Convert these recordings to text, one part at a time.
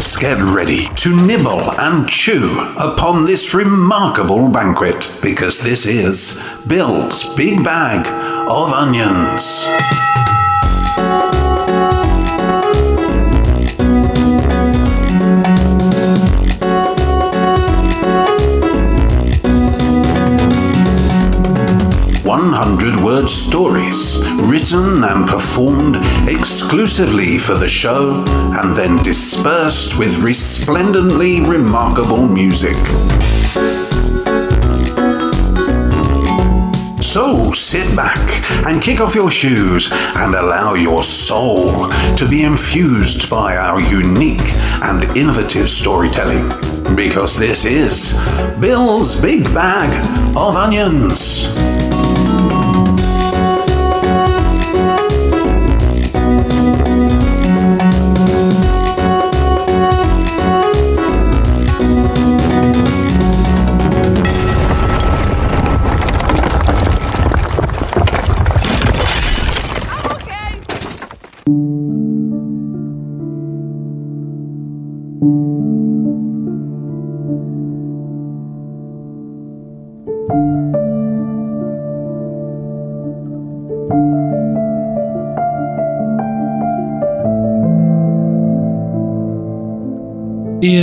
let's get ready to nibble and chew upon this remarkable banquet because this is Bill's Big Bag of Onions. 100 word stories, written and performed exclusively for the show, and then dispersed with resplendently remarkable music. So sit back and kick off your shoes and allow your soul to be infused by our unique and innovative storytelling. Because this is Bill's Big Bag of Onions.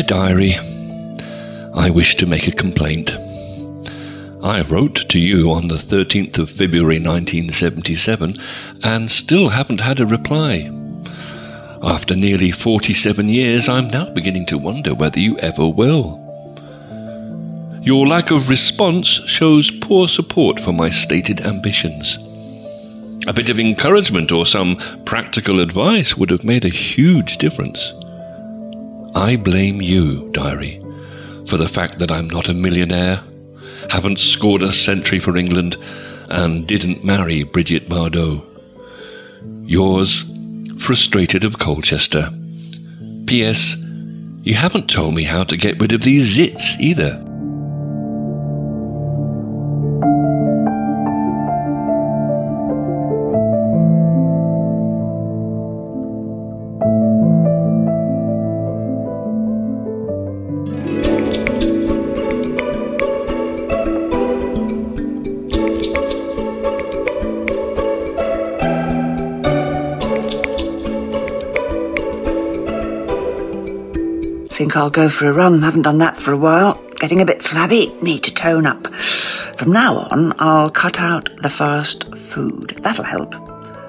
Diary, I wish to make a complaint. I wrote to you on the 13th of February 1977 and still haven't had a reply. After nearly 47 years, I'm now beginning to wonder whether you ever will. Your lack of response shows poor support for my stated ambitions. A bit of encouragement or some practical advice would have made a huge difference. I blame you, Diary, for the fact that I'm not a millionaire, haven't scored a century for England, and didn't marry Bridget Bardot. Yours, Frustrated of Colchester. P.S. You haven't told me how to get rid of these zits either. I'll go for a run. Haven't done that for a while. Getting a bit flabby. Need to tone up. From now on, I'll cut out the fast food. That'll help.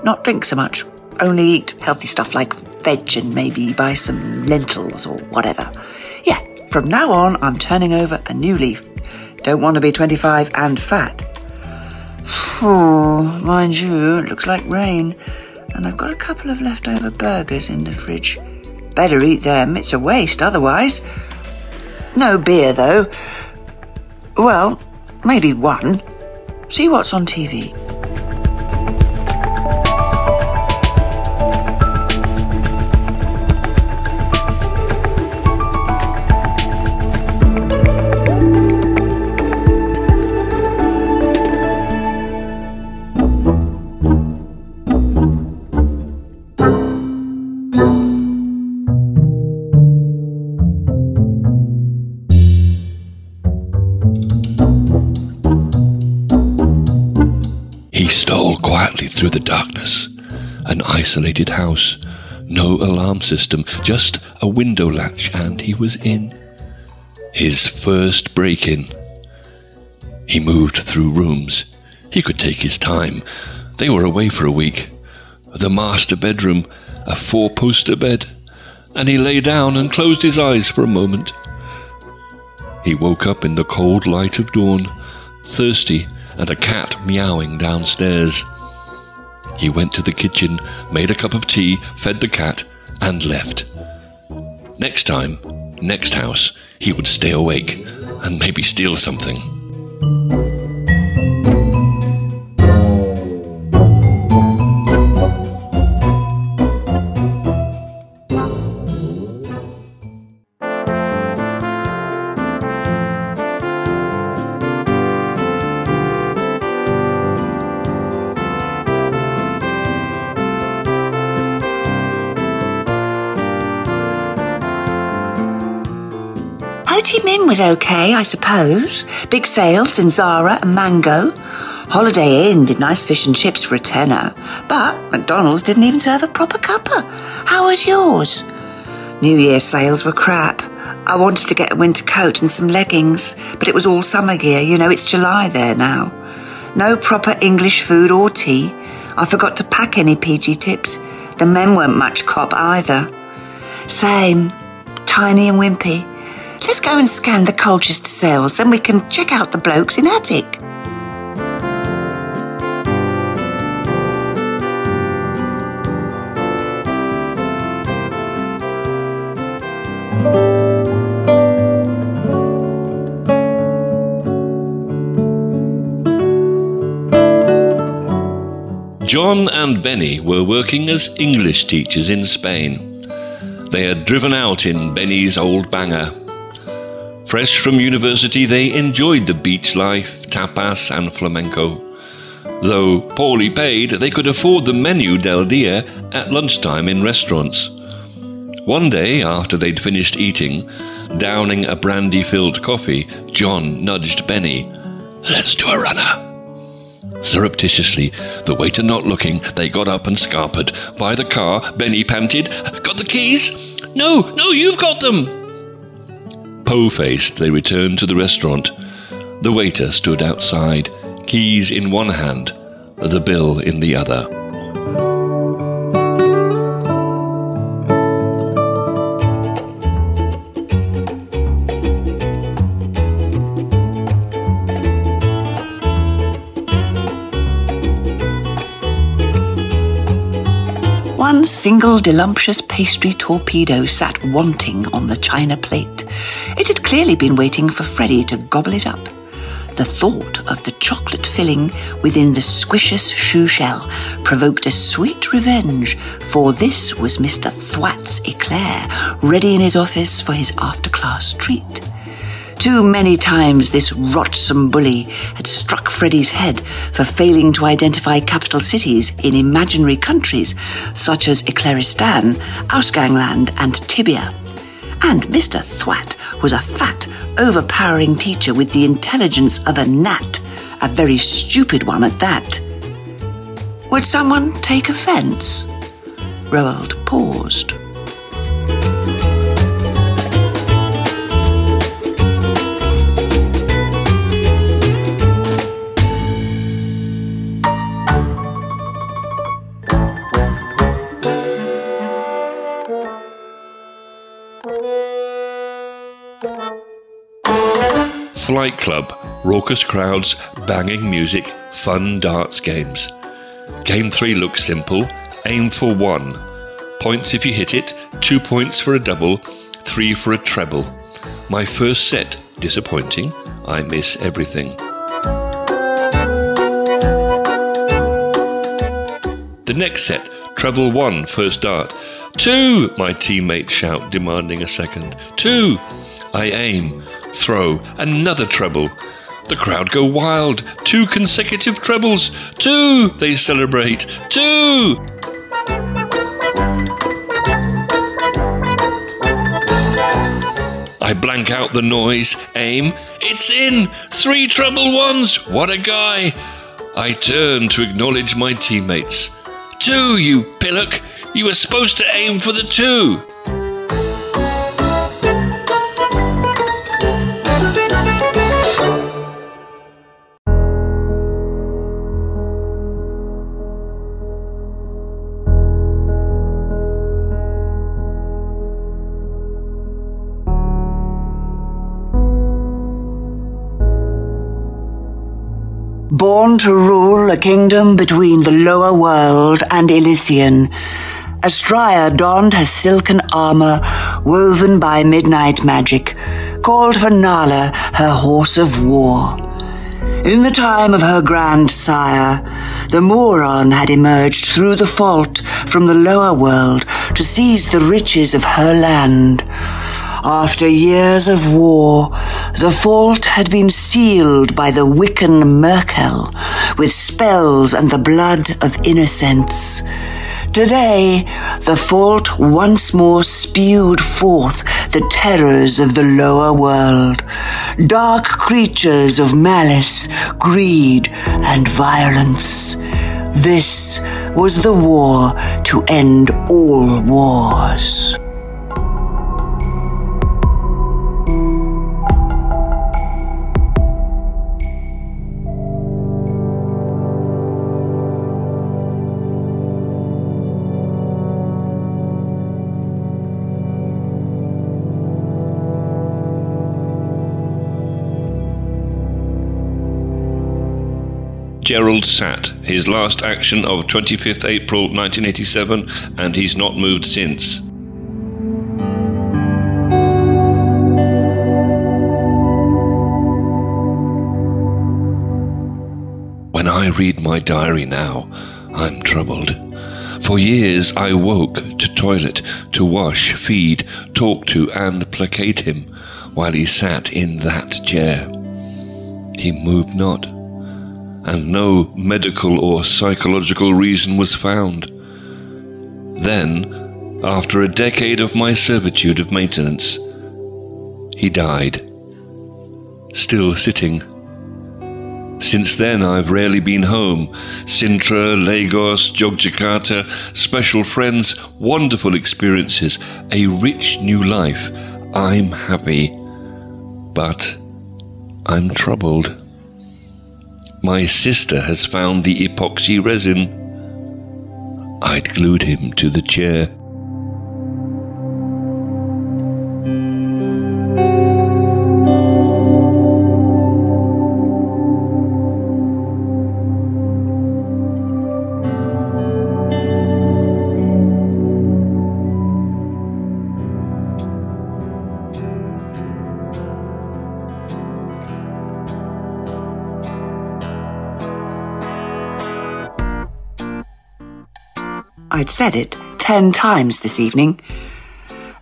Not drink so much. Only eat healthy stuff like veg and maybe buy some lentils or whatever. Yeah, from now on, I'm turning over a new leaf. Don't want to be 25 and fat. Oh, mind you, it looks like rain. And I've got a couple of leftover burgers in the fridge. Better eat them, it's a waste otherwise. No beer, though. Well, maybe one. See what's on TV. Through the darkness. An isolated house, no alarm system, just a window latch, and he was in. His first break in. He moved through rooms. He could take his time. They were away for a week. The master bedroom, a four poster bed, and he lay down and closed his eyes for a moment. He woke up in the cold light of dawn, thirsty, and a cat meowing downstairs. He went to the kitchen, made a cup of tea, fed the cat, and left. Next time, next house, he would stay awake and maybe steal something. Was okay, I suppose. Big sales in Zara and Mango. Holiday Inn did nice fish and chips for a tenner, but McDonald's didn't even serve a proper cuppa. How was yours? New Year sales were crap. I wanted to get a winter coat and some leggings, but it was all summer gear. You know, it's July there now. No proper English food or tea. I forgot to pack any PG tips. The men weren't much cop either. Same. Tiny and wimpy. Let's go and scan the Colchester sales, then we can check out the blokes in Attic. John and Benny were working as English teachers in Spain. They had driven out in Benny's old banger. Fresh from university, they enjoyed the beach life, tapas, and flamenco. Though poorly paid, they could afford the menu del dia at lunchtime in restaurants. One day, after they'd finished eating, downing a brandy filled coffee, John nudged Benny. Let's do a runner. Surreptitiously, the waiter not looking, they got up and scarpered. By the car, Benny panted, Got the keys? No, no, you've got them! Po faced, they returned to the restaurant. The waiter stood outside, keys in one hand, the bill in the other. Single delumptious pastry torpedo sat wanting on the china plate. It had clearly been waiting for Freddie to gobble it up. The thought of the chocolate filling within the squishious shoe shell provoked a sweet revenge, for this was Mr. Thwat's eclair, ready in his office for his after class treat. Too many times this rotsome bully had struck Freddy's head for failing to identify capital cities in imaginary countries such as Eclairistan, Ausgangland, and Tibia. And Mr. Thwat was a fat, overpowering teacher with the intelligence of a gnat, a very stupid one at that. Would someone take offence? Roald paused. Flight Club, raucous crowds, banging music, fun darts games. Game 3 looks simple aim for 1. Points if you hit it, 2 points for a double, 3 for a treble. My first set, disappointing. I miss everything. The next set, treble 1, first dart. 2! My teammates shout, demanding a second. 2! I aim throw, another treble. The crowd go wild. Two consecutive trebles. Two! They celebrate. Two! I blank out the noise, aim. It's in! Three treble ones! What a guy! I turn to acknowledge my teammates. Two, you pillock! You were supposed to aim for the two! Born to rule a kingdom between the lower world and Elysian. Astraea donned her silken armor, woven by midnight magic, called for Nala, her horse of war. In the time of her grandsire, the Moron had emerged through the fault from the lower world to seize the riches of her land. After years of war, the fault had been sealed by the Wiccan Merkel with spells and the blood of innocents. Today, the fault once more spewed forth the terrors of the lower world, dark creatures of malice, greed, and violence. This was the war to end all wars. Gerald sat, his last action of 25th April 1987, and he's not moved since. When I read my diary now, I'm troubled. For years I woke to toilet, to wash, feed, talk to, and placate him while he sat in that chair. He moved not and no medical or psychological reason was found. Then, after a decade of my servitude of maintenance, he died. Still sitting. Since then, I've rarely been home. Sintra, Lagos, Jogjakarta, special friends, wonderful experiences, a rich new life. I'm happy. But I'm troubled. My sister has found the epoxy resin. I'd glued him to the chair. Said it ten times this evening.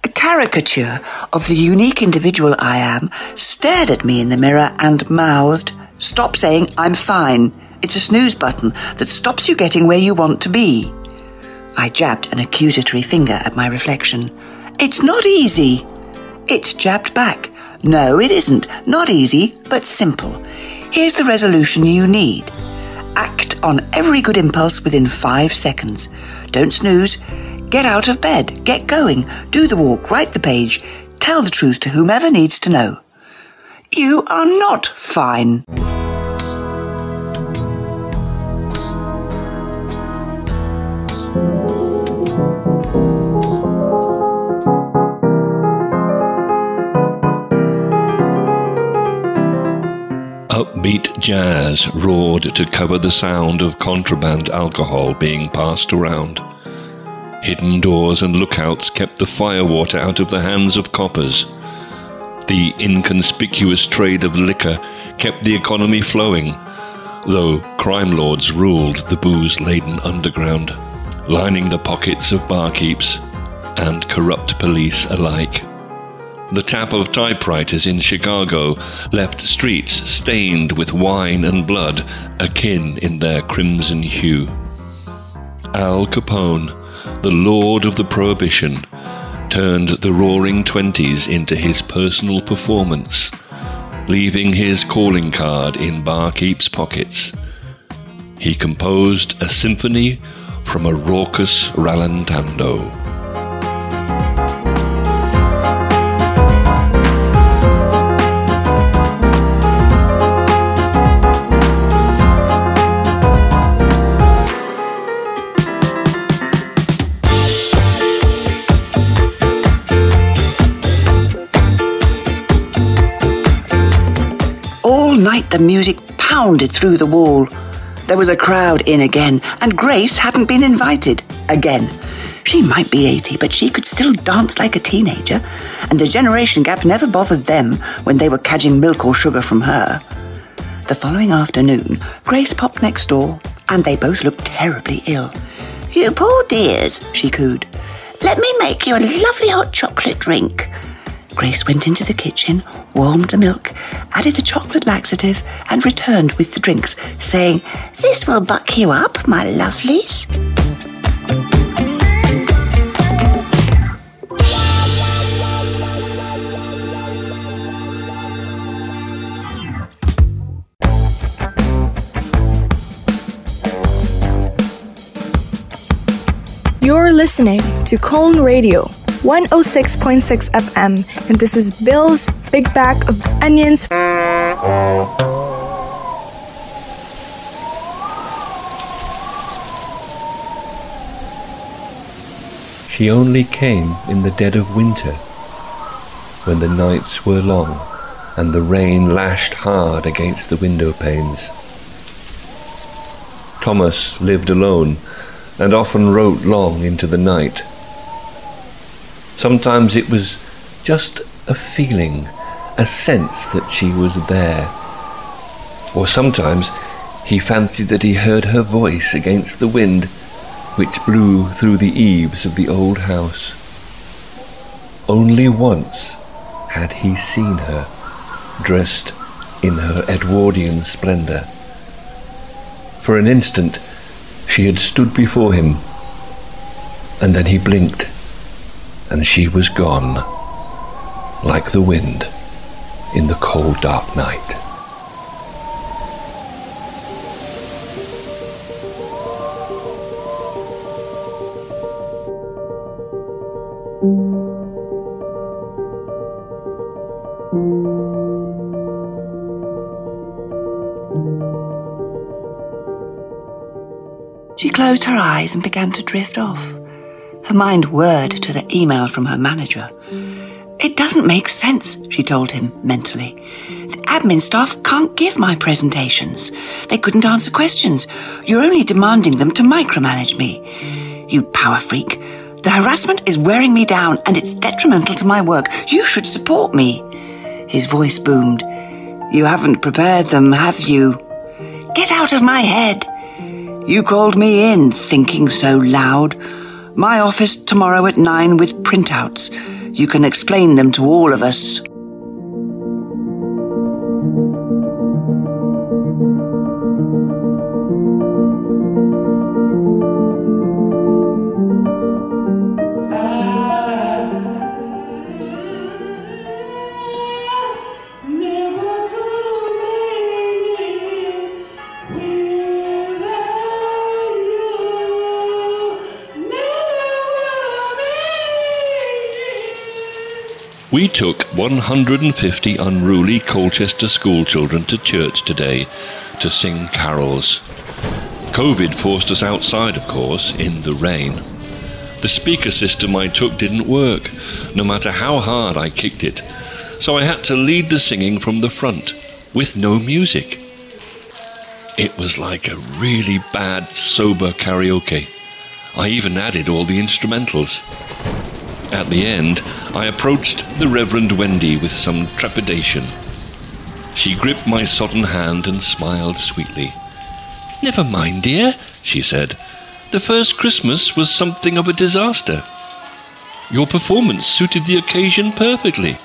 A caricature of the unique individual I am stared at me in the mirror and mouthed, Stop saying I'm fine. It's a snooze button that stops you getting where you want to be. I jabbed an accusatory finger at my reflection. It's not easy. It jabbed back. No, it isn't. Not easy, but simple. Here's the resolution you need. Act on every good impulse within five seconds. Don't snooze. Get out of bed. Get going. Do the walk. Write the page. Tell the truth to whomever needs to know. You are not fine. Jazz roared to cover the sound of contraband alcohol being passed around. Hidden doors and lookouts kept the firewater out of the hands of coppers. The inconspicuous trade of liquor kept the economy flowing, though crime lords ruled the booze laden underground, lining the pockets of barkeeps and corrupt police alike. The tap of typewriters in Chicago left streets stained with wine and blood, akin in their crimson hue. Al Capone, the lord of the Prohibition, turned the roaring twenties into his personal performance, leaving his calling card in barkeeps' pockets. He composed a symphony from a raucous rallentando. Night the music pounded through the wall. There was a crowd in again, and Grace hadn't been invited again. She might be 80, but she could still dance like a teenager, and the generation gap never bothered them when they were cadging milk or sugar from her. The following afternoon, Grace popped next door, and they both looked terribly ill. You poor dears, she cooed. Let me make you a lovely hot chocolate drink. Grace went into the kitchen, warmed the milk, added the chocolate laxative, and returned with the drinks, saying, This will buck you up, my lovelies. You're listening to Colne Radio 106.6 FM, and this is Bill's Big Bag of Onions. She only came in the dead of winter, when the nights were long and the rain lashed hard against the window panes. Thomas lived alone and often wrote long into the night. Sometimes it was just a feeling, a sense that she was there. Or sometimes he fancied that he heard her voice against the wind which blew through the eaves of the old house. Only once had he seen her, dressed in her Edwardian splendour. For an instant, she had stood before him, and then he blinked, and she was gone, like the wind in the cold, dark night. She closed her eyes and began to drift off. Her mind whirred to the email from her manager. It doesn't make sense, she told him mentally. The admin staff can't give my presentations. They couldn't answer questions. You're only demanding them to micromanage me. You power freak. The harassment is wearing me down and it's detrimental to my work. You should support me. His voice boomed. You haven't prepared them, have you? Get out of my head. You called me in thinking so loud. My office tomorrow at nine with printouts. You can explain them to all of us. We took 150 unruly Colchester schoolchildren to church today to sing carols. COVID forced us outside, of course, in the rain. The speaker system I took didn't work, no matter how hard I kicked it, so I had to lead the singing from the front, with no music. It was like a really bad, sober karaoke. I even added all the instrumentals. At the end, I approached the Reverend Wendy with some trepidation. She gripped my sodden hand and smiled sweetly. Never mind, dear, she said. The first Christmas was something of a disaster. Your performance suited the occasion perfectly.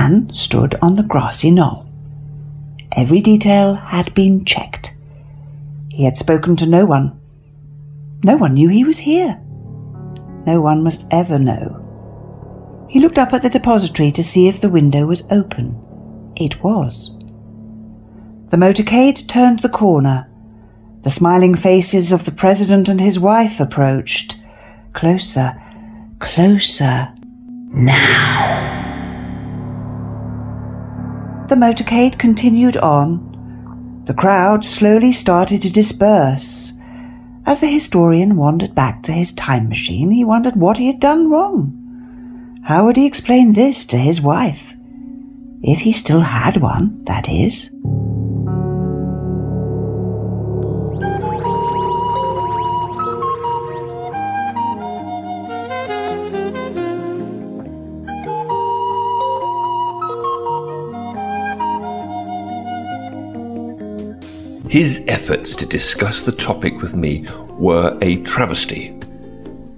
Man stood on the grassy knoll. Every detail had been checked. He had spoken to no one. No one knew he was here. No one must ever know. He looked up at the depository to see if the window was open. It was. The motorcade turned the corner. The smiling faces of the president and his wife approached. Closer, closer. Now. The motorcade continued on. The crowd slowly started to disperse. As the historian wandered back to his time machine, he wondered what he had done wrong. How would he explain this to his wife? If he still had one, that is. His efforts to discuss the topic with me were a travesty,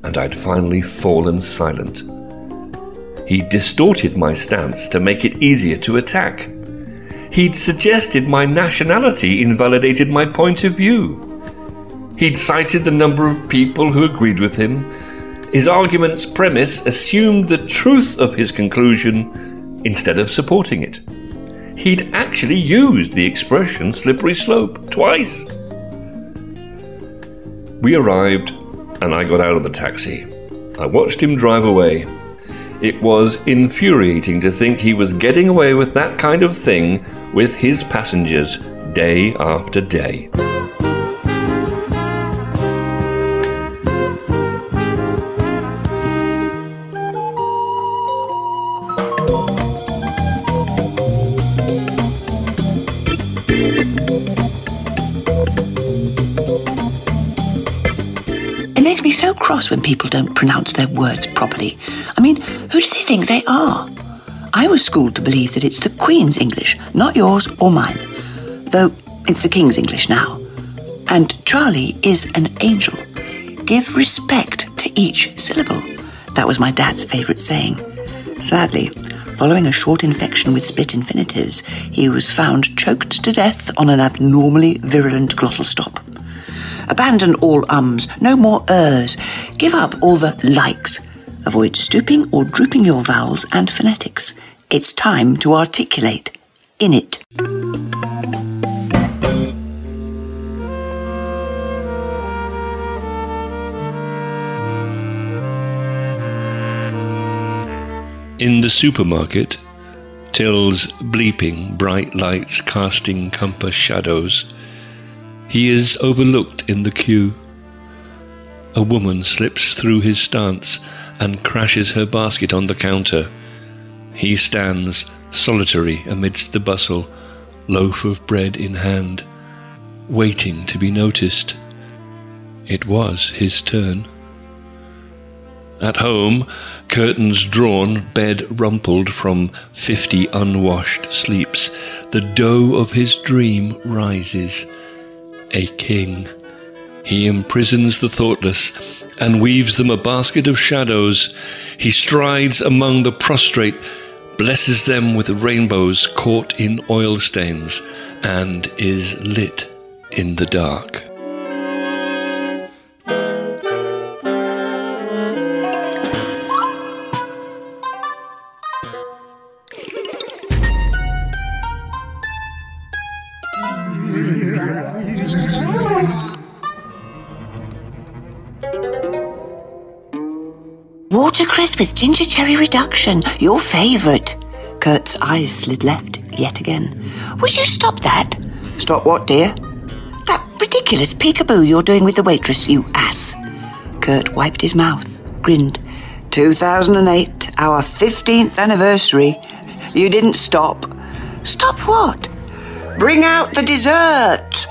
and I'd finally fallen silent. He distorted my stance to make it easier to attack. He'd suggested my nationality invalidated my point of view. He'd cited the number of people who agreed with him. His argument's premise assumed the truth of his conclusion instead of supporting it. He'd actually used the expression slippery slope twice. We arrived, and I got out of the taxi. I watched him drive away. It was infuriating to think he was getting away with that kind of thing with his passengers day after day. Cross when people don't pronounce their words properly. I mean, who do they think they are? I was schooled to believe that it's the Queen's English, not yours or mine. Though it's the King's English now. And Charlie is an angel. Give respect to each syllable. That was my dad's favourite saying. Sadly, following a short infection with split infinitives, he was found choked to death on an abnormally virulent glottal stop. Abandon all ums, no more ers. Give up all the likes. Avoid stooping or drooping your vowels and phonetics. It's time to articulate. In it. In the supermarket, Till's bleeping bright lights casting compass shadows. He is overlooked in the queue. A woman slips through his stance and crashes her basket on the counter. He stands solitary amidst the bustle, loaf of bread in hand, waiting to be noticed. It was his turn. At home, curtains drawn, bed rumpled from fifty unwashed sleeps, the dough of his dream rises. A king. He imprisons the thoughtless and weaves them a basket of shadows. He strides among the prostrate, blesses them with rainbows caught in oil stains, and is lit in the dark. Watercress with ginger cherry reduction, your favourite. Kurt's eyes slid left yet again. Would you stop that? Stop what, dear? That ridiculous peekaboo you're doing with the waitress, you ass. Kurt wiped his mouth, grinned. 2008, our 15th anniversary. You didn't stop. Stop what? Bring out the dessert.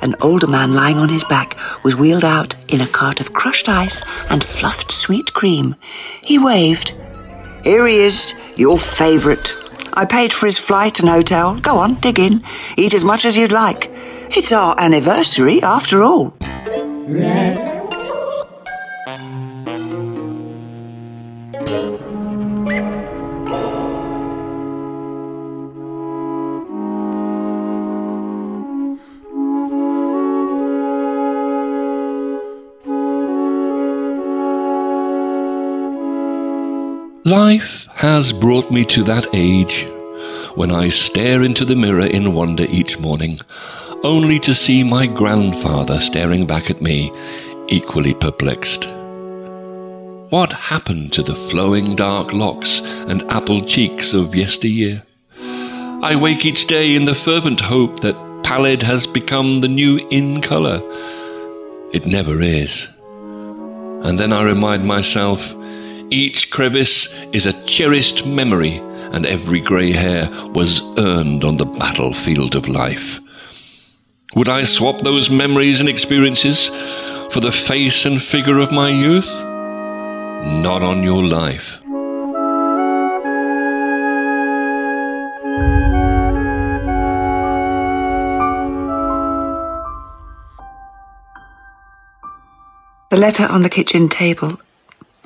An older man lying on his back was wheeled out in a cart of crushed ice and fluffed sweet cream. He waved. Here he is, your favourite. I paid for his flight and hotel. Go on, dig in. Eat as much as you'd like. It's our anniversary, after all. Life has brought me to that age when I stare into the mirror in wonder each morning, only to see my grandfather staring back at me, equally perplexed. What happened to the flowing dark locks and apple cheeks of yesteryear? I wake each day in the fervent hope that pallid has become the new in colour. It never is. And then I remind myself each crevice is a cherished memory, and every grey hair was earned on the battlefield of life. Would I swap those memories and experiences for the face and figure of my youth? Not on your life. The letter on the kitchen table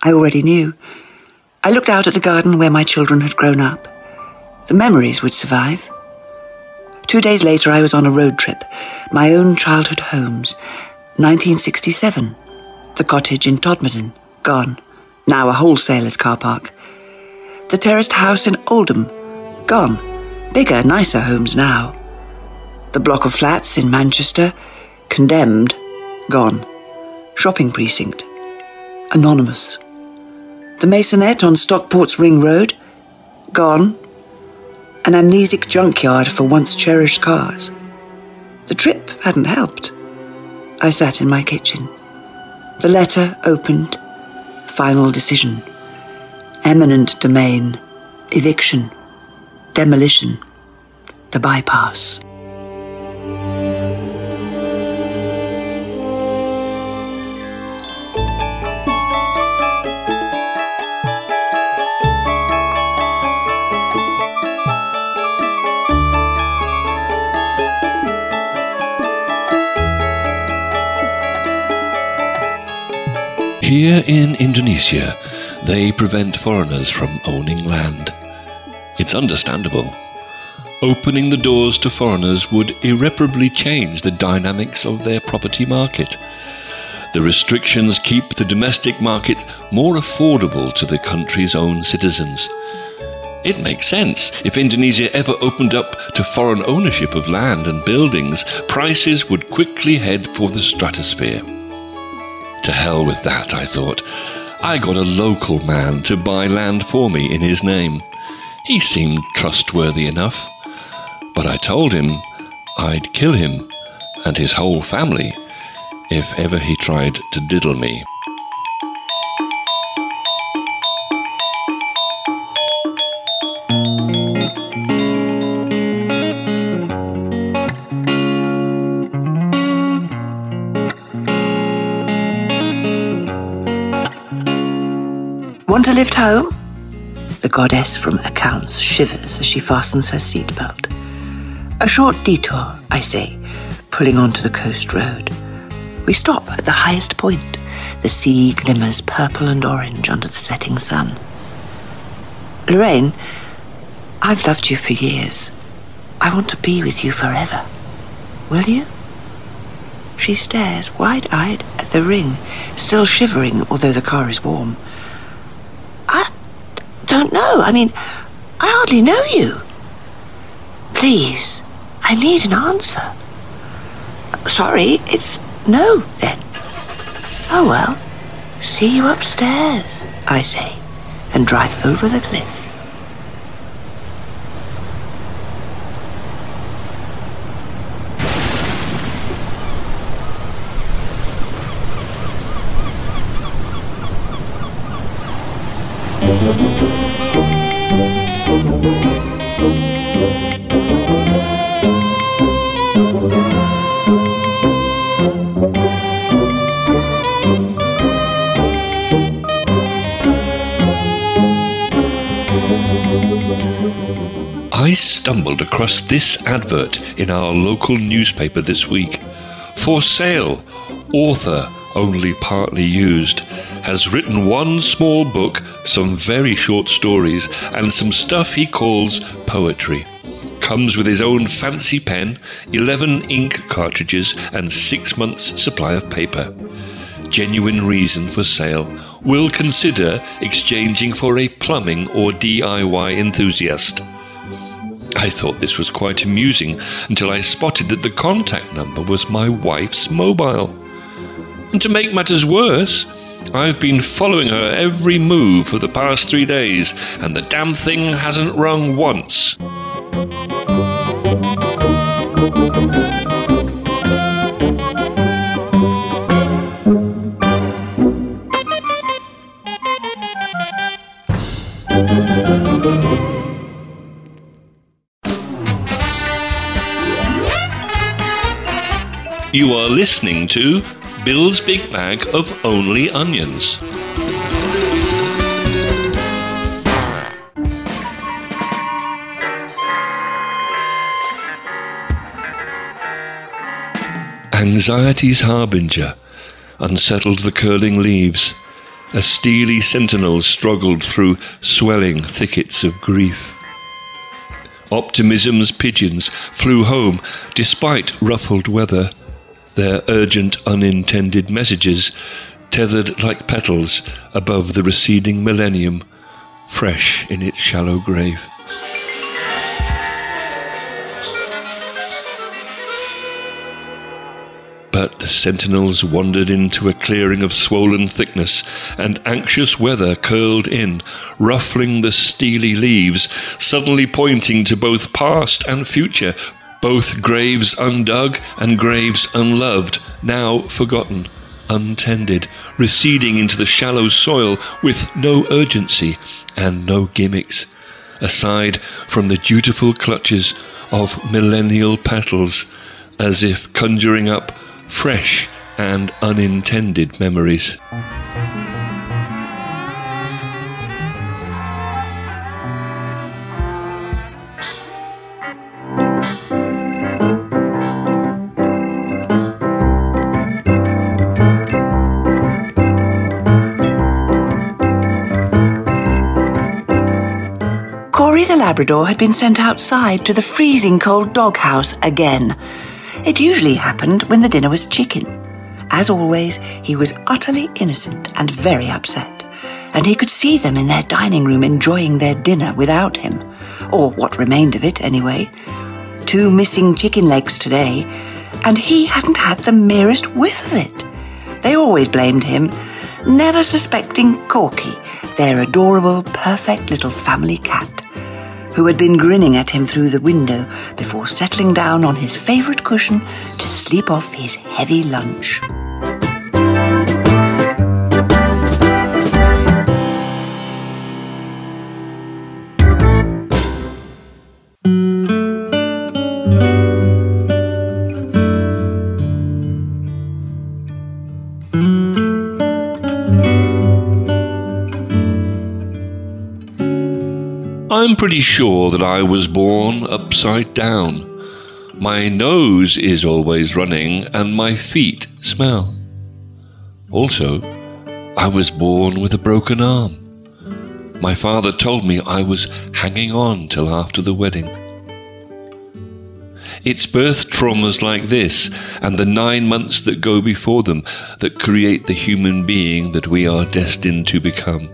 I already knew. I looked out at the garden where my children had grown up. The memories would survive. Two days later, I was on a road trip, my own childhood homes, 1967. The cottage in Todmorden, gone. Now a wholesaler's car park. The terraced house in Oldham, gone. Bigger, nicer homes now. The block of flats in Manchester, condemned, gone. Shopping precinct, anonymous. The Masonette on Stockport's Ring Road, gone. An amnesic junkyard for once cherished cars. The trip hadn't helped. I sat in my kitchen. The letter opened. Final decision. Eminent domain. Eviction. Demolition. The bypass. Here in Indonesia, they prevent foreigners from owning land. It's understandable. Opening the doors to foreigners would irreparably change the dynamics of their property market. The restrictions keep the domestic market more affordable to the country's own citizens. It makes sense. If Indonesia ever opened up to foreign ownership of land and buildings, prices would quickly head for the stratosphere. To hell with that, I thought. I got a local man to buy land for me in his name. He seemed trustworthy enough. But I told him I'd kill him and his whole family if ever he tried to diddle me. Want a lift home? The goddess from accounts shivers as she fastens her seatbelt. A short detour, I say, pulling onto the coast road. We stop at the highest point. The sea glimmers purple and orange under the setting sun. Lorraine, I've loved you for years. I want to be with you forever. Will you? She stares wide eyed at the ring, still shivering, although the car is warm. I don't know. I mean, I hardly know you. Please, I need an answer. Sorry, it's no then. Oh well, see you upstairs, I say, and drive over the cliff. I stumbled across this advert in our local newspaper this week. For sale, author, only partly used, has written one small book, some very short stories, and some stuff he calls poetry. Comes with his own fancy pen, 11 ink cartridges, and six months' supply of paper. Genuine reason for sale. Will consider exchanging for a plumbing or DIY enthusiast. I thought this was quite amusing until I spotted that the contact number was my wife's mobile. And to make matters worse, I've been following her every move for the past three days, and the damn thing hasn't rung once. You are listening to Bill's Big Bag of Only Onions. Anxiety's harbinger unsettled the curling leaves as steely sentinels struggled through swelling thickets of grief. Optimism's pigeons flew home despite ruffled weather their urgent unintended messages tethered like petals above the receding millennium, fresh in its shallow grave. But the sentinels wandered into a clearing of swollen thickness, and anxious weather curled in, ruffling the steely leaves, suddenly pointing to both past and future, both graves undug and graves unloved, now forgotten, untended, receding into the shallow soil with no urgency and no gimmicks, aside from the dutiful clutches of millennial petals, as if conjuring up fresh and unintended memories. Labrador had been sent outside to the freezing cold doghouse again. It usually happened when the dinner was chicken. As always, he was utterly innocent and very upset, and he could see them in their dining room enjoying their dinner without him, or what remained of it anyway. Two missing chicken legs today, and he hadn't had the merest whiff of it. They always blamed him, never suspecting Corky, their adorable, perfect little family cat who had been grinning at him through the window before settling down on his favourite cushion to sleep off his heavy lunch. Pretty sure that I was born upside down. My nose is always running and my feet smell. Also, I was born with a broken arm. My father told me I was hanging on till after the wedding. It's birth traumas like this and the nine months that go before them that create the human being that we are destined to become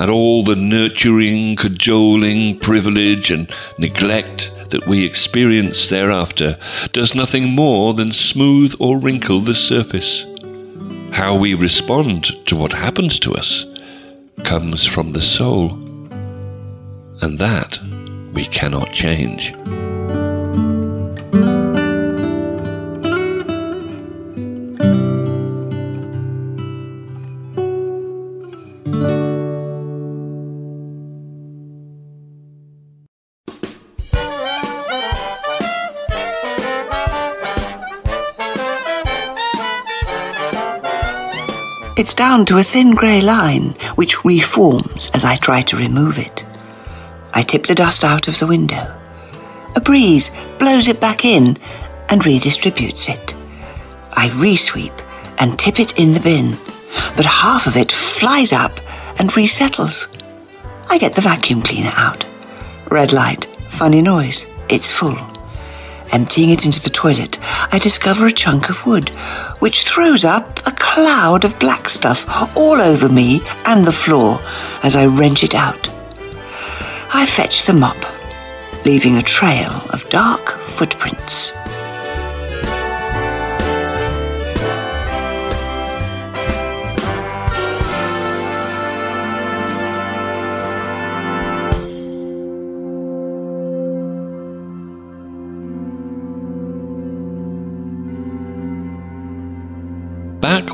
and all the nurturing, cajoling, privilege, and neglect that we experience thereafter does nothing more than smooth or wrinkle the surface. How we respond to what happens to us comes from the soul, and that we cannot change. Down to a thin grey line, which reforms as I try to remove it. I tip the dust out of the window. A breeze blows it back in and redistributes it. I resweep and tip it in the bin, but half of it flies up and resettles. I get the vacuum cleaner out. Red light, funny noise, it's full. Emptying it into the toilet, I discover a chunk of wood, which throws up a cloud of black stuff all over me and the floor as I wrench it out. I fetch the mop, leaving a trail of dark footprints.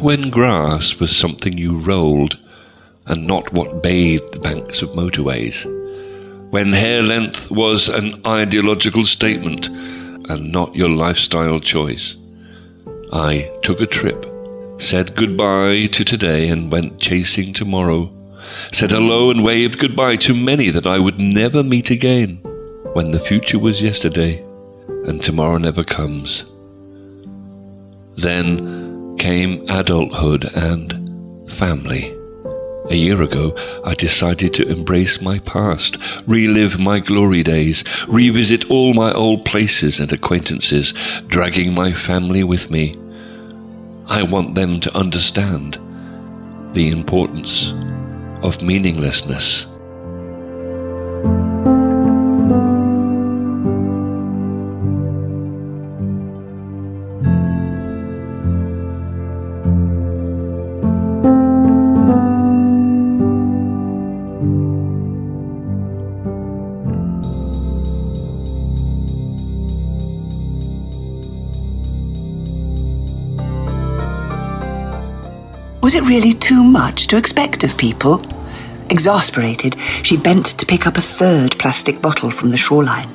When grass was something you rolled and not what bathed the banks of motorways. When hair length was an ideological statement and not your lifestyle choice. I took a trip, said goodbye to today and went chasing tomorrow. Said hello and waved goodbye to many that I would never meet again when the future was yesterday and tomorrow never comes. Then came adulthood and family, A year ago, I decided to embrace my past, relive my glory days, revisit all my old places and acquaintances, dragging my family with me. I want them to understand the importance of meaninglessness. Was it really too much to expect of people? Exasperated, she bent to pick up a third plastic bottle from the shoreline.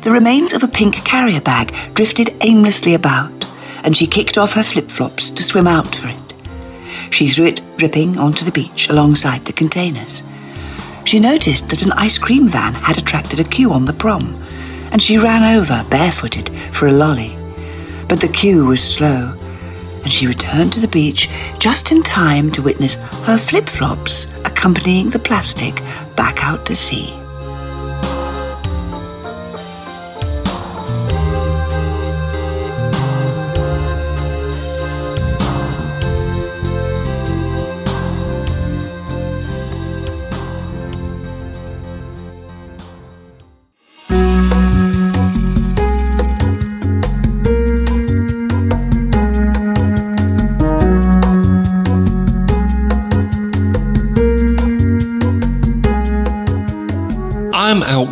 The remains of a pink carrier bag drifted aimlessly about, and she kicked off her flip flops to swim out for it. She threw it dripping onto the beach alongside the containers. She noticed that an ice cream van had attracted a queue on the prom, and she ran over barefooted for a lolly. But the queue was slow, and she returned to the beach just in time to witness her flip flops accompanying the plastic back out to sea.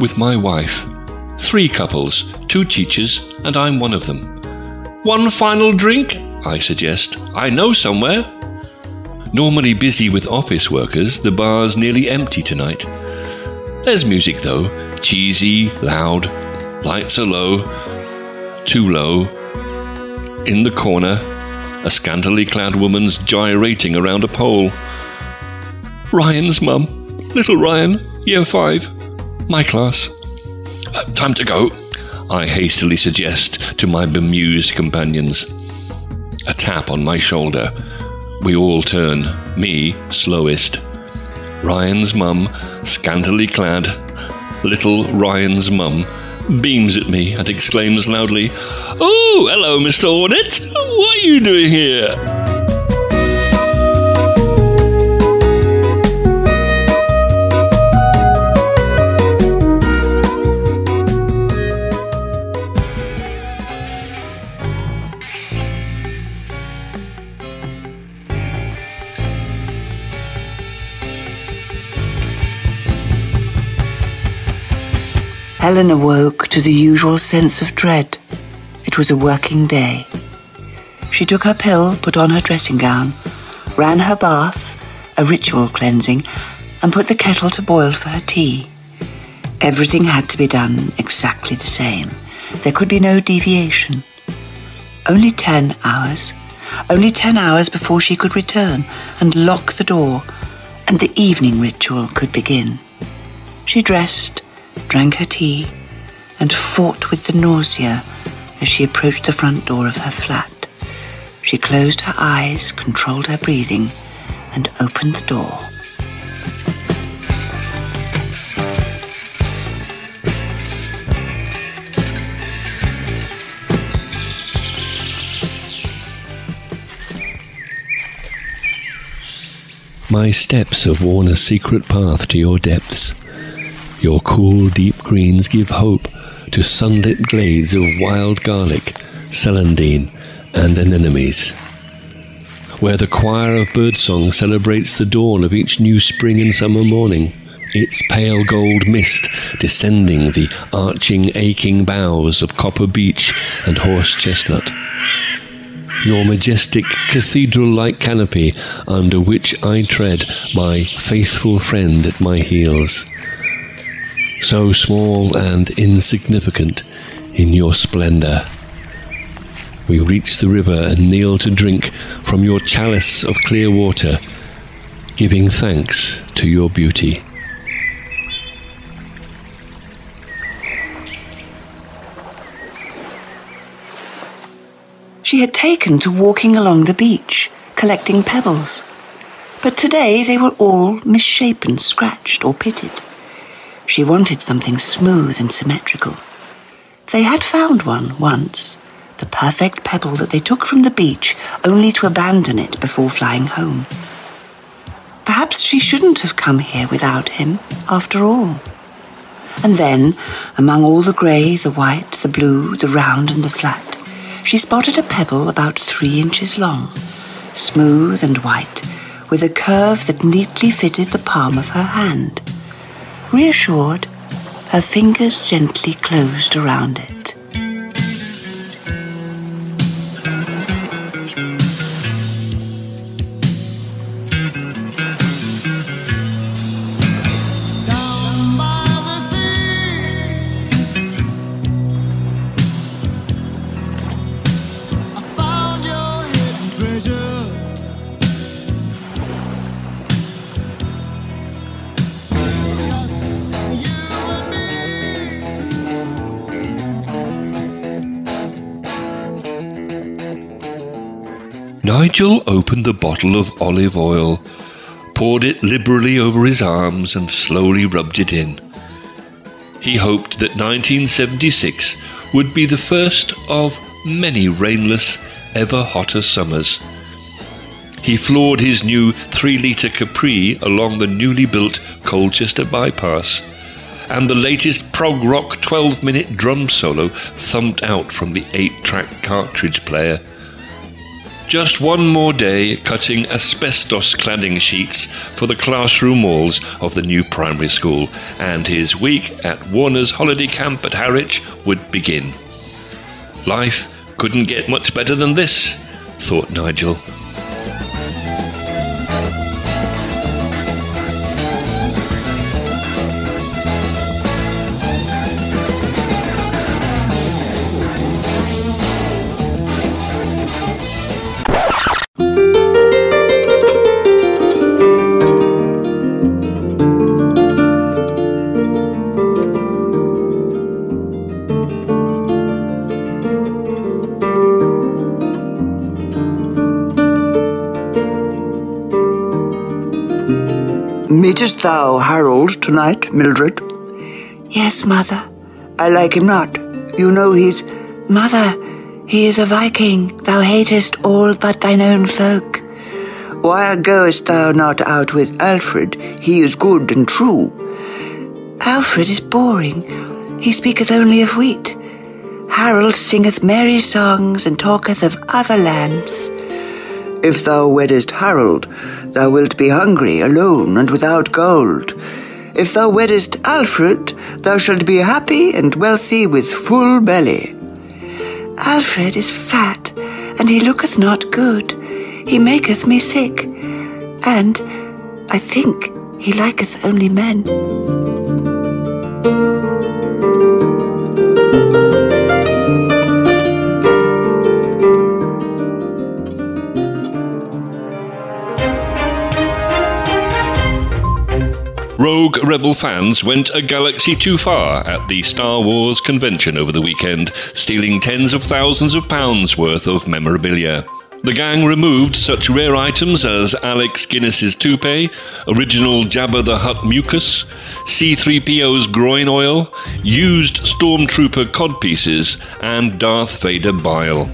With my wife. Three couples, two teachers, and I'm one of them. One final drink? I suggest. I know somewhere. Normally busy with office workers, the bar's nearly empty tonight. There's music though, cheesy, loud, lights are low, too low. In the corner, a scantily clad woman's gyrating around a pole. Ryan's mum, little Ryan, year five, my class. Uh, time to go, I hastily suggest to my bemused companions. A tap on my shoulder. We all turn, me slowest. Ryan's mum, scantily clad, little Ryan's mum, beams at me and exclaims loudly, Oh, hello, Mr. Hornet. What are you doing here? Helen awoke to the usual sense of dread. It was a working day. She took her pill, put on her dressing gown, ran her bath, a ritual cleansing, and put the kettle to boil for her tea. Everything had to be done exactly the same. There could be no deviation. Only ten hours. Only ten hours before she could return and lock the door, and the evening ritual could begin. She dressed, drank her tea, and fought with the nausea as she approached the front door of her flat. She closed her eyes, controlled her breathing, and opened the door. My steps have worn a secret path to your depths. Your cool, deep greens give hope to sunlit glades of wild garlic, celandine, and anemones. Where the choir of birdsong celebrates the dawn of each new spring and summer morning, its pale gold mist descending the arching, aching boughs of copper beech and horse chestnut your majestic cathedral like canopy under which I tread, my faithful friend at my heels. So small and insignificant in your splendour. We reach the river and kneel to drink from your chalice of clear water, giving thanks to your beauty. She had taken to walking along the beach, collecting pebbles. but today they were all misshapen, scratched, or pitted. She wanted something smooth and symmetrical. They had found one once, the perfect pebble that they took from the beach only to abandon it before flying home. Perhaps she shouldn't have come here without him, after all. And then, among all the grey, the white, the blue, the round, and the flat, she spotted a pebble about three inches long, smooth and white, with a curve that neatly fitted the palm of her hand. Reassured, her fingers gently closed around it. Nigel opened the bottle of olive oil, poured it liberally over his arms, and slowly rubbed it in. He hoped that 1976 would be the first of many rainless, ever hotter summers. He floored his new 3 litre Capri along the newly built Colchester bypass, and the latest prog rock 12 minute drum solo thumped out from the 8 track cartridge player. Just one more day cutting asbestos cladding sheets for the classroom walls of the new primary school, and his week at Warner's holiday camp at Harwich would begin. Life couldn't get much better than this, thought Nigel. Thou Harold tonight, Mildred? Yes, mother. I like him not. You know he's. Mother, he is a Viking. Thou hatest all but thine own folk. Why goest thou not out with Alfred? He is good and true. Alfred is boring. He speaketh only of wheat. Harold singeth merry songs and talketh of other lands. If thou weddest Harold, thou wilt be hungry, alone, and without gold. If thou weddest Alfred, thou shalt be happy and wealthy with full belly. Alfred is fat, and he looketh not good. He maketh me sick, and I think he liketh only men. Rogue Rebel fans went a galaxy too far at the Star Wars convention over the weekend, stealing tens of thousands of pounds worth of memorabilia. The gang removed such rare items as Alec Guinness's toupee, original Jabba the Hutt mucus, C3PO's groin oil, used Stormtrooper codpieces, and Darth Vader bile.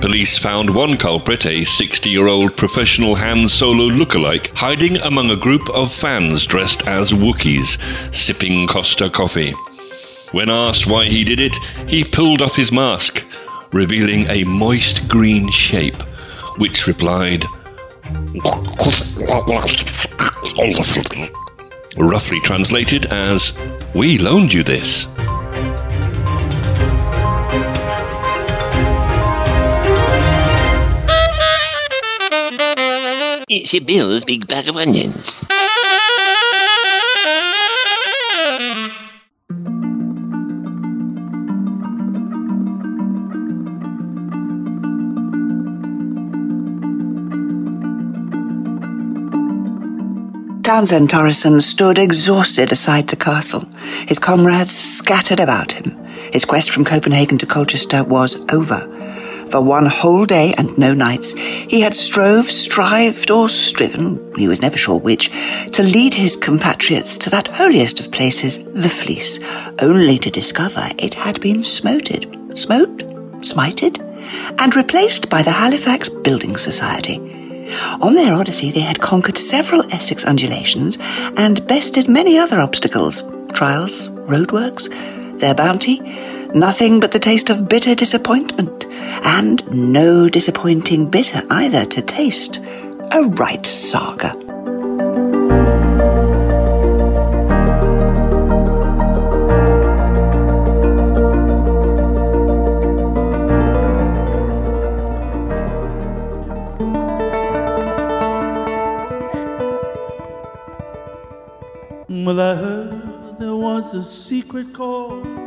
Police found one culprit, a 60 year old professional Han Solo lookalike, hiding among a group of fans dressed as Wookiees, sipping Costa coffee. When asked why he did it, he pulled off his mask, revealing a moist green shape, which replied, roughly translated as, We loaned you this. It's your Bill's big bag of onions. Townsend Torrison stood exhausted aside the castle. His comrades scattered about him. His quest from Copenhagen to Colchester was over. For one whole day and no nights, he had strove, strived, or striven, he was never sure which, to lead his compatriots to that holiest of places, the Fleece, only to discover it had been smoted, smote, smited, and replaced by the Halifax Building Society. On their odyssey, they had conquered several Essex undulations and bested many other obstacles, trials, roadworks. Their bounty? Nothing but the taste of bitter disappointment, and no disappointing bitter either to taste. A right saga. Well, I heard there was a secret chord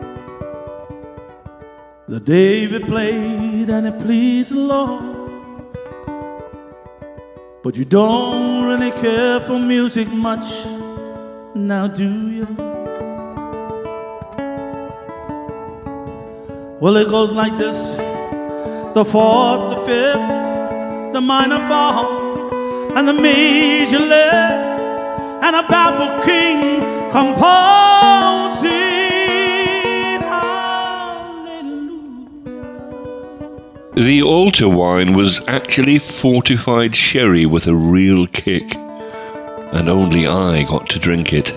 that David played and it pleased the Lord. But you don't really care for music much now, do you? Well, it goes like this the fourth, the fifth, the minor fall, and the major lift and a baffled king composing The altar wine was actually fortified sherry with a real kick, and only I got to drink it.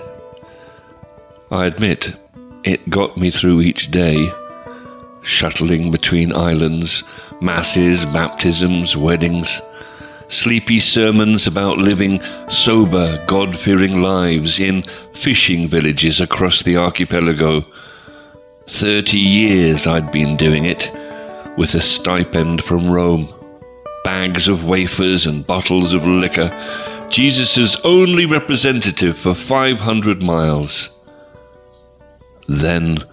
I admit, it got me through each day, shuttling between islands, masses, baptisms, weddings sleepy sermons about living sober, God fearing lives in fishing villages across the archipelago. Thirty years I'd been doing it, with a stipend from Rome, bags of wafers and bottles of liquor, Jesus' only representative for 500 miles. Then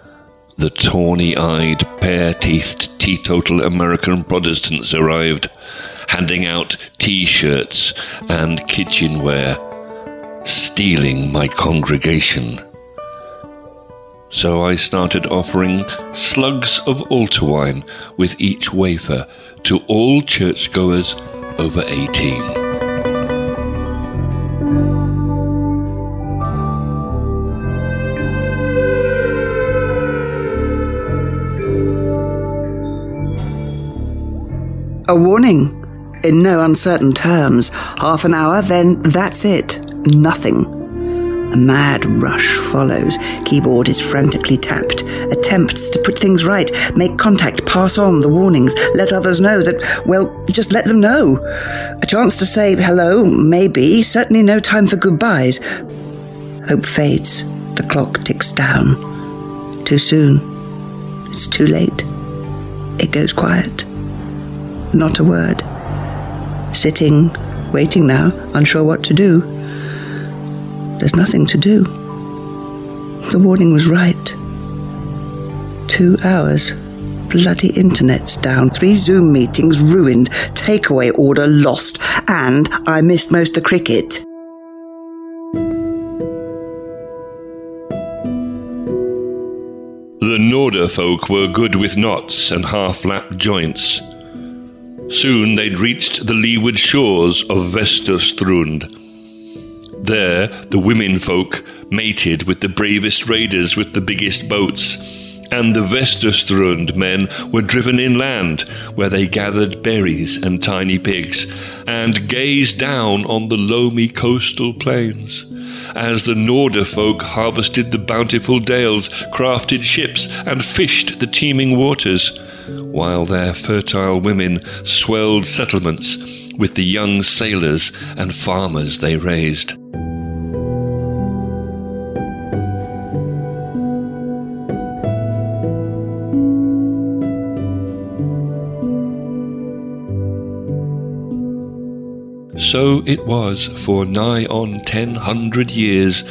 the tawny eyed, pear teethed, teetotal American Protestants arrived handing out t shirts and kitchenware, stealing my congregation. So I started offering slugs of altar wine with each wafer to all churchgoers over 18. A warning in no uncertain terms. Half an hour, then that's it. Nothing. A mad rush follows. Keyboard is frantically tapped. Attempts to put things right, make contact, pass on the warnings, let others know that, well, just let them know. A chance to say hello, maybe, certainly no time for goodbyes. Hope fades. The clock ticks down. Too soon. It's too late. It goes quiet. Not a word sitting, waiting now, unsure what to do. There's nothing to do. The warning was right. Two hours. Bloody internet's down. Three Zoom meetings ruined. Takeaway order lost. And I missed most of the cricket. The Norder folk were good with knots and half lap joints. Soon they'd reached the leeward shores of Vesterstrund. There, the women folk mated with the bravest raiders with the biggest boats, and the Vesterstrund men were driven inland, where they gathered berries and tiny pigs, and gazed down on the loamy coastal plains. As the Norder folk harvested the bountiful dales, crafted ships, and fished the teeming waters while their fertile women swelled settlements with the young sailors and farmers they raised. So it was for nigh on ten hundred years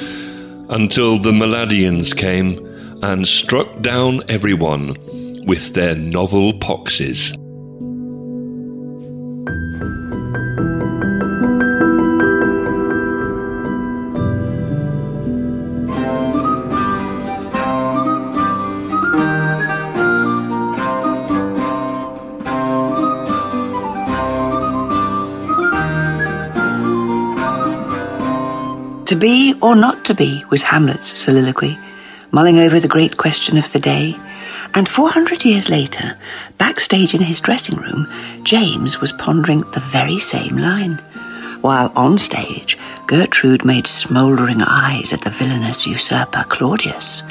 until the Meladians came and struck down everyone with their novel poxes. To be or not to be was Hamlet's soliloquy, mulling over the great question of the day. And 400 years later, backstage in his dressing room, James was pondering the very same line. While on stage, Gertrude made smouldering eyes at the villainous usurper Claudius.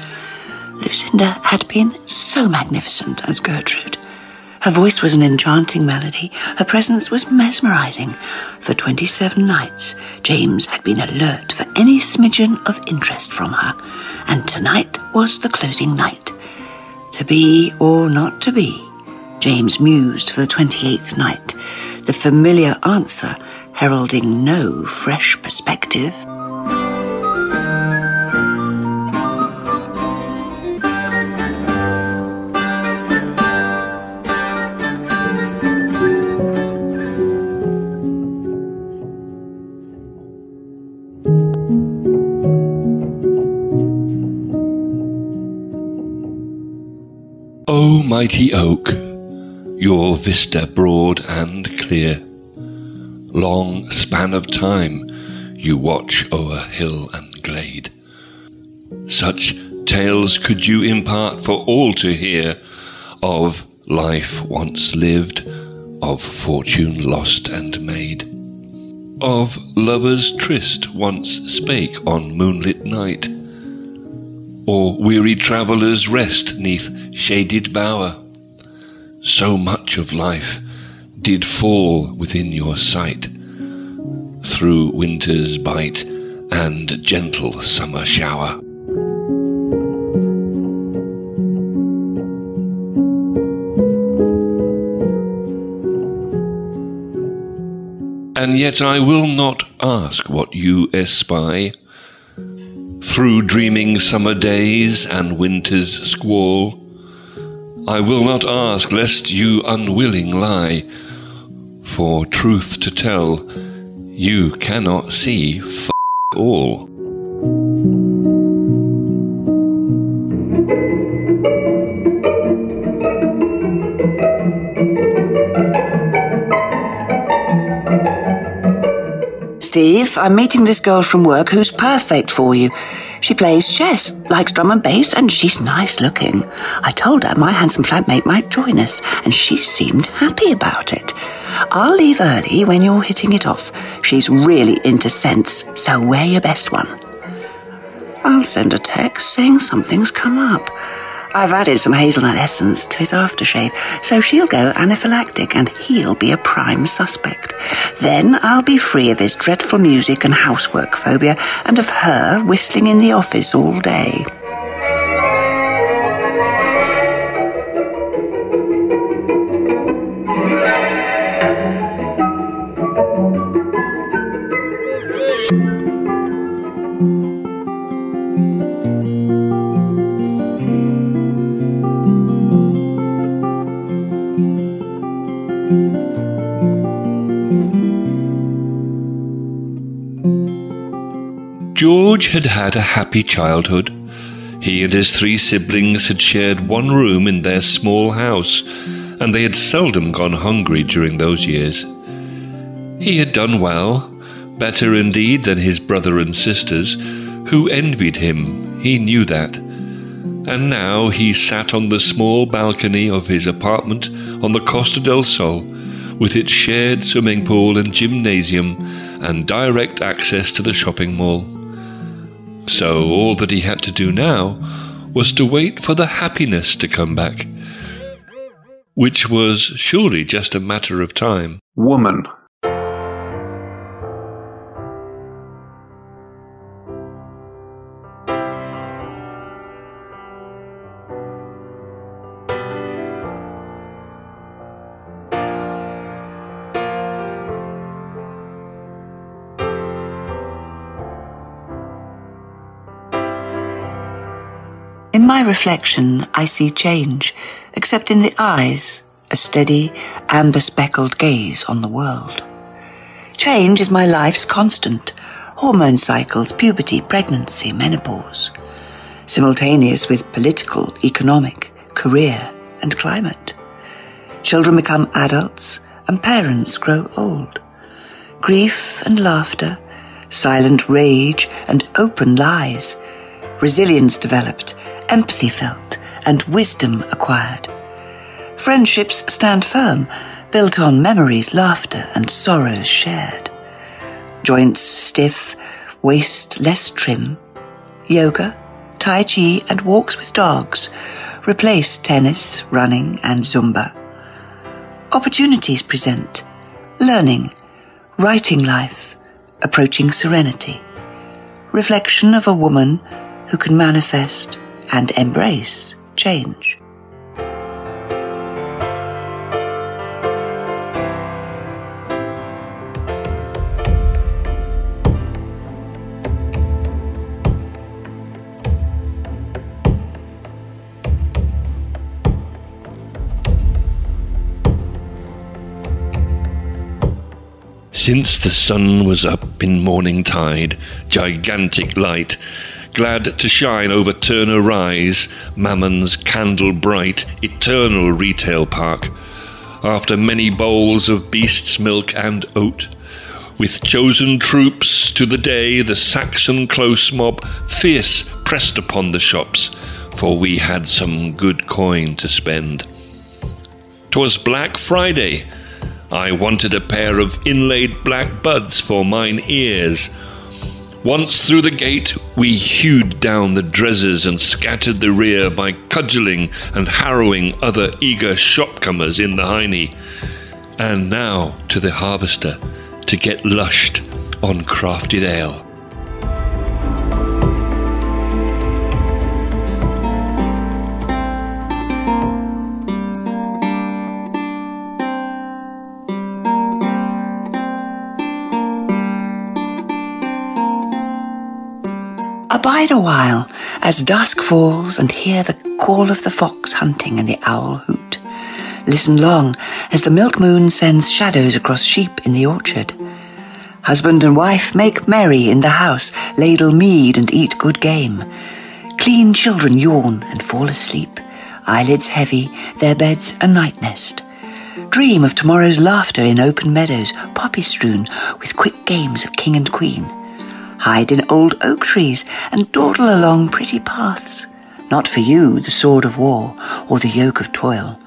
Lucinda had been so magnificent as Gertrude. Her voice was an enchanting melody. Her presence was mesmerizing. For 27 nights, James had been alert for any smidgen of interest from her. And tonight was the closing night. To be or not to be? James mused for the 28th night, the familiar answer heralding no fresh perspective. Mighty oak, your vista broad and clear, long span of time you watch o'er hill and glade. Such tales could you impart for all to hear of life once lived, of fortune lost and made, of lovers' tryst once spake on moonlit night or weary travellers rest neath shaded bower. So much of life did fall within your sight, through winter's bite and gentle summer shower. And yet I will not ask what you espy through dreaming summer days and winter's squall. I will not ask lest you unwilling lie, for truth to tell, you cannot see f all. Steve, I'm meeting this girl from work who's perfect for you. She plays chess, likes drum and bass, and she's nice looking. I told her my handsome flatmate might join us, and she seemed happy about it. I'll leave early when you're hitting it off. She's really into scents, so wear your best one. I'll send a text saying something's come up. I've added some hazelnut essence to his aftershave, so she'll go anaphylactic and he'll be a prime suspect. Then I'll be free of his dreadful music and housework phobia and of her whistling in the office all day. George had had a happy childhood. He and his three siblings had shared one room in their small house, and they had seldom gone hungry during those years. He had done well, better indeed than his brother and sisters, who envied him, he knew that. And now he sat on the small balcony of his apartment on the Costa del Sol, with its shared swimming pool and gymnasium and direct access to the shopping mall. So all that he had to do now was to wait for the happiness to come back, which was surely just a matter of time. Woman. My reflection, I see change, except in the eyes, a steady, amber speckled gaze on the world. Change is my life's constant hormone cycles, puberty, pregnancy, menopause, simultaneous with political, economic, career, and climate. Children become adults, and parents grow old. Grief and laughter, silent rage and open lies, resilience developed, empathy felt, and wisdom acquired. Friendships stand firm, built on memories, laughter, and sorrows shared. Joints stiff, waist less trim. Yoga, Tai Chi, and walks with dogs replace tennis, running, and Zumba. Opportunities present learning, writing life, approaching serenity. Reflection of a woman who can manifest and embrace change. Since the sun was up in morning tide, gigantic light, glad to shine over Turner Rise, Mammon's candle bright, eternal retail park, after many bowls of beast's milk and oat, with chosen troops to the day, the Saxon close mob fierce pressed upon the shops, for we had some good coin to spend. 'Twas Black Friday I wanted a pair of inlaid black buds for mine ears. Once through the gate, we hewed down the dresses and scattered the rear by cudgelling and harrowing other eager shopcomers in the hiney. And now to the harvester to get lushed on crafted ale. Abide a while as dusk falls and hear the call of the fox hunting and the owl hoot. Listen long as the milk moon sends shadows across sheep in the orchard. Husband and wife make merry in the house, ladle mead and eat good game. Clean children yawn and fall asleep, eyelids heavy, their beds a night nest. Dream of tomorrow's laughter in open meadows, poppy strewn, with quick games of king and queen hide in old oak trees, and dawdle along pretty paths. Not for you the sword of war or the yoke of toil.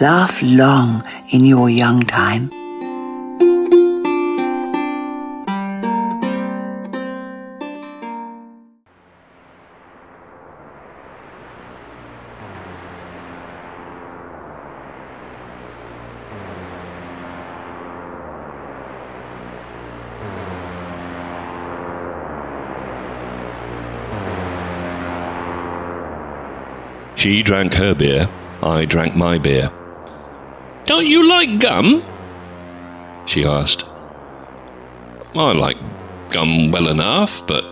Laugh long in your young time. She drank her beer, I drank my beer. Don't you like gum? She asked. I like gum well enough, but.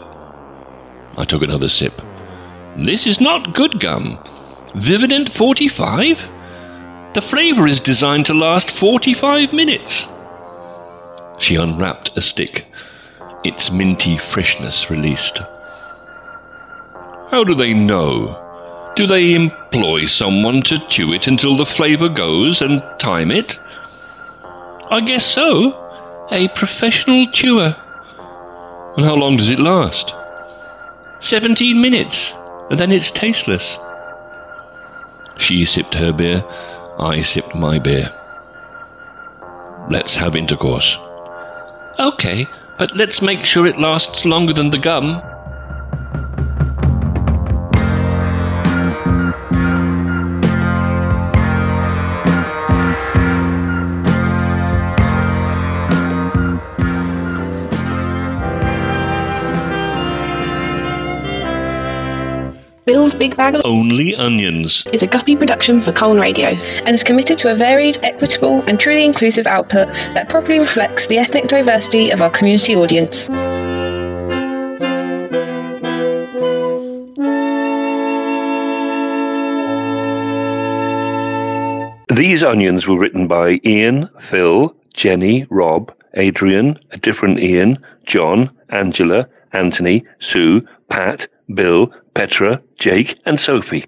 I took another sip. This is not good gum. Vivident 45? The flavour is designed to last 45 minutes. She unwrapped a stick, its minty freshness released. How do they know? Do they employ someone to chew it until the flavour goes and time it? I guess so. A professional chewer. And how long does it last? Seventeen minutes, and then it's tasteless. She sipped her beer, I sipped my beer. Let's have intercourse. Okay, but let's make sure it lasts longer than the gum. Bill's Big Bag of Only onions. is a guppy production for Colne Radio and is committed to a varied, equitable, and truly inclusive output that properly reflects the ethnic diversity of our community audience. These onions were written by Ian, Phil, Jenny, Rob, Adrian, a different Ian, John, Angela, Anthony, Sue, Pat, Bill, Petra, Jake, and Sophie.